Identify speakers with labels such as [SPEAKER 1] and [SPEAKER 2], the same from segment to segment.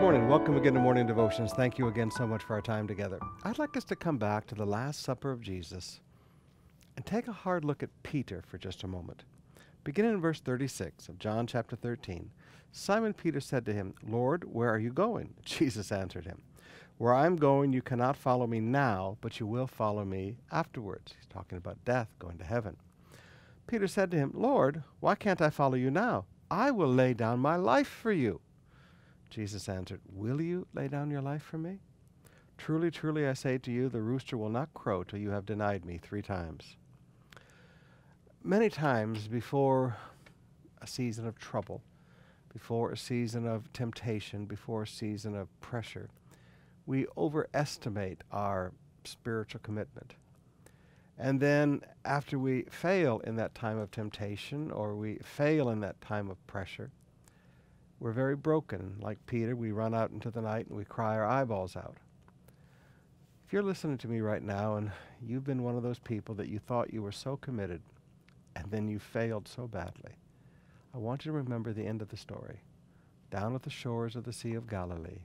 [SPEAKER 1] Good morning. Welcome again to Morning Devotions. Thank you again so much for our time together. I'd like us to come back to the Last Supper of Jesus and take a hard look at Peter for just a moment. Beginning in verse 36 of John chapter 13, Simon Peter said to him, Lord, where are you going? Jesus answered him, Where I am going, you cannot follow me now, but you will follow me afterwards. He's talking about death, going to heaven. Peter said to him, Lord, why can't I follow you now? I will lay down my life for you. Jesus answered, Will you lay down your life for me? Truly, truly, I say to you, the rooster will not crow till you have denied me three times. Many times before a season of trouble, before a season of temptation, before a season of pressure, we overestimate our spiritual commitment. And then, after we fail in that time of temptation or we fail in that time of pressure, we're very broken. Like Peter, we run out into the night and we cry our eyeballs out. If you're listening to me right now and you've been one of those people that you thought you were so committed and then you failed so badly, I want you to remember the end of the story. Down at the shores of the Sea of Galilee,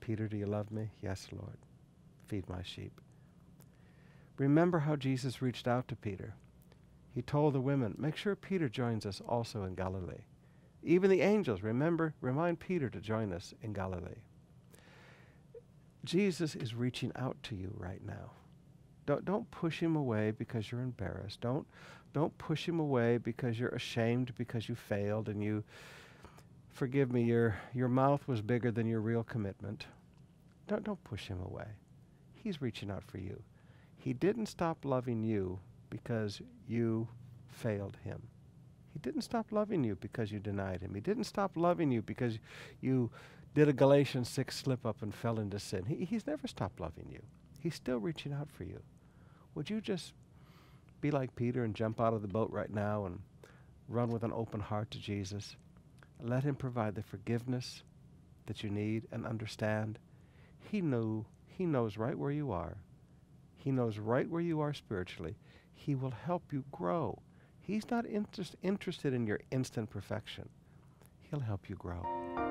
[SPEAKER 1] Peter, do you love me? Yes, Lord. Feed my sheep. Remember how Jesus reached out to Peter. He told the women, make sure Peter joins us also in Galilee. Even the angels, remember, remind Peter to join us in Galilee. Jesus is reaching out to you right now. Don't, don't push him away because you're embarrassed. Don't, don't push him away because you're ashamed because you failed and you, forgive me, your, your mouth was bigger than your real commitment. Don't, don't push him away. He's reaching out for you. He didn't stop loving you because you failed him. He didn't stop loving you because you denied him. He didn't stop loving you because you did a Galatians 6 slip up and fell into sin. He, he's never stopped loving you. He's still reaching out for you. Would you just be like Peter and jump out of the boat right now and run with an open heart to Jesus? Let him provide the forgiveness that you need and understand. He knew he knows right where you are. He knows right where you are spiritually. He will help you grow. He's not interest, interested in your instant perfection. He'll help you grow.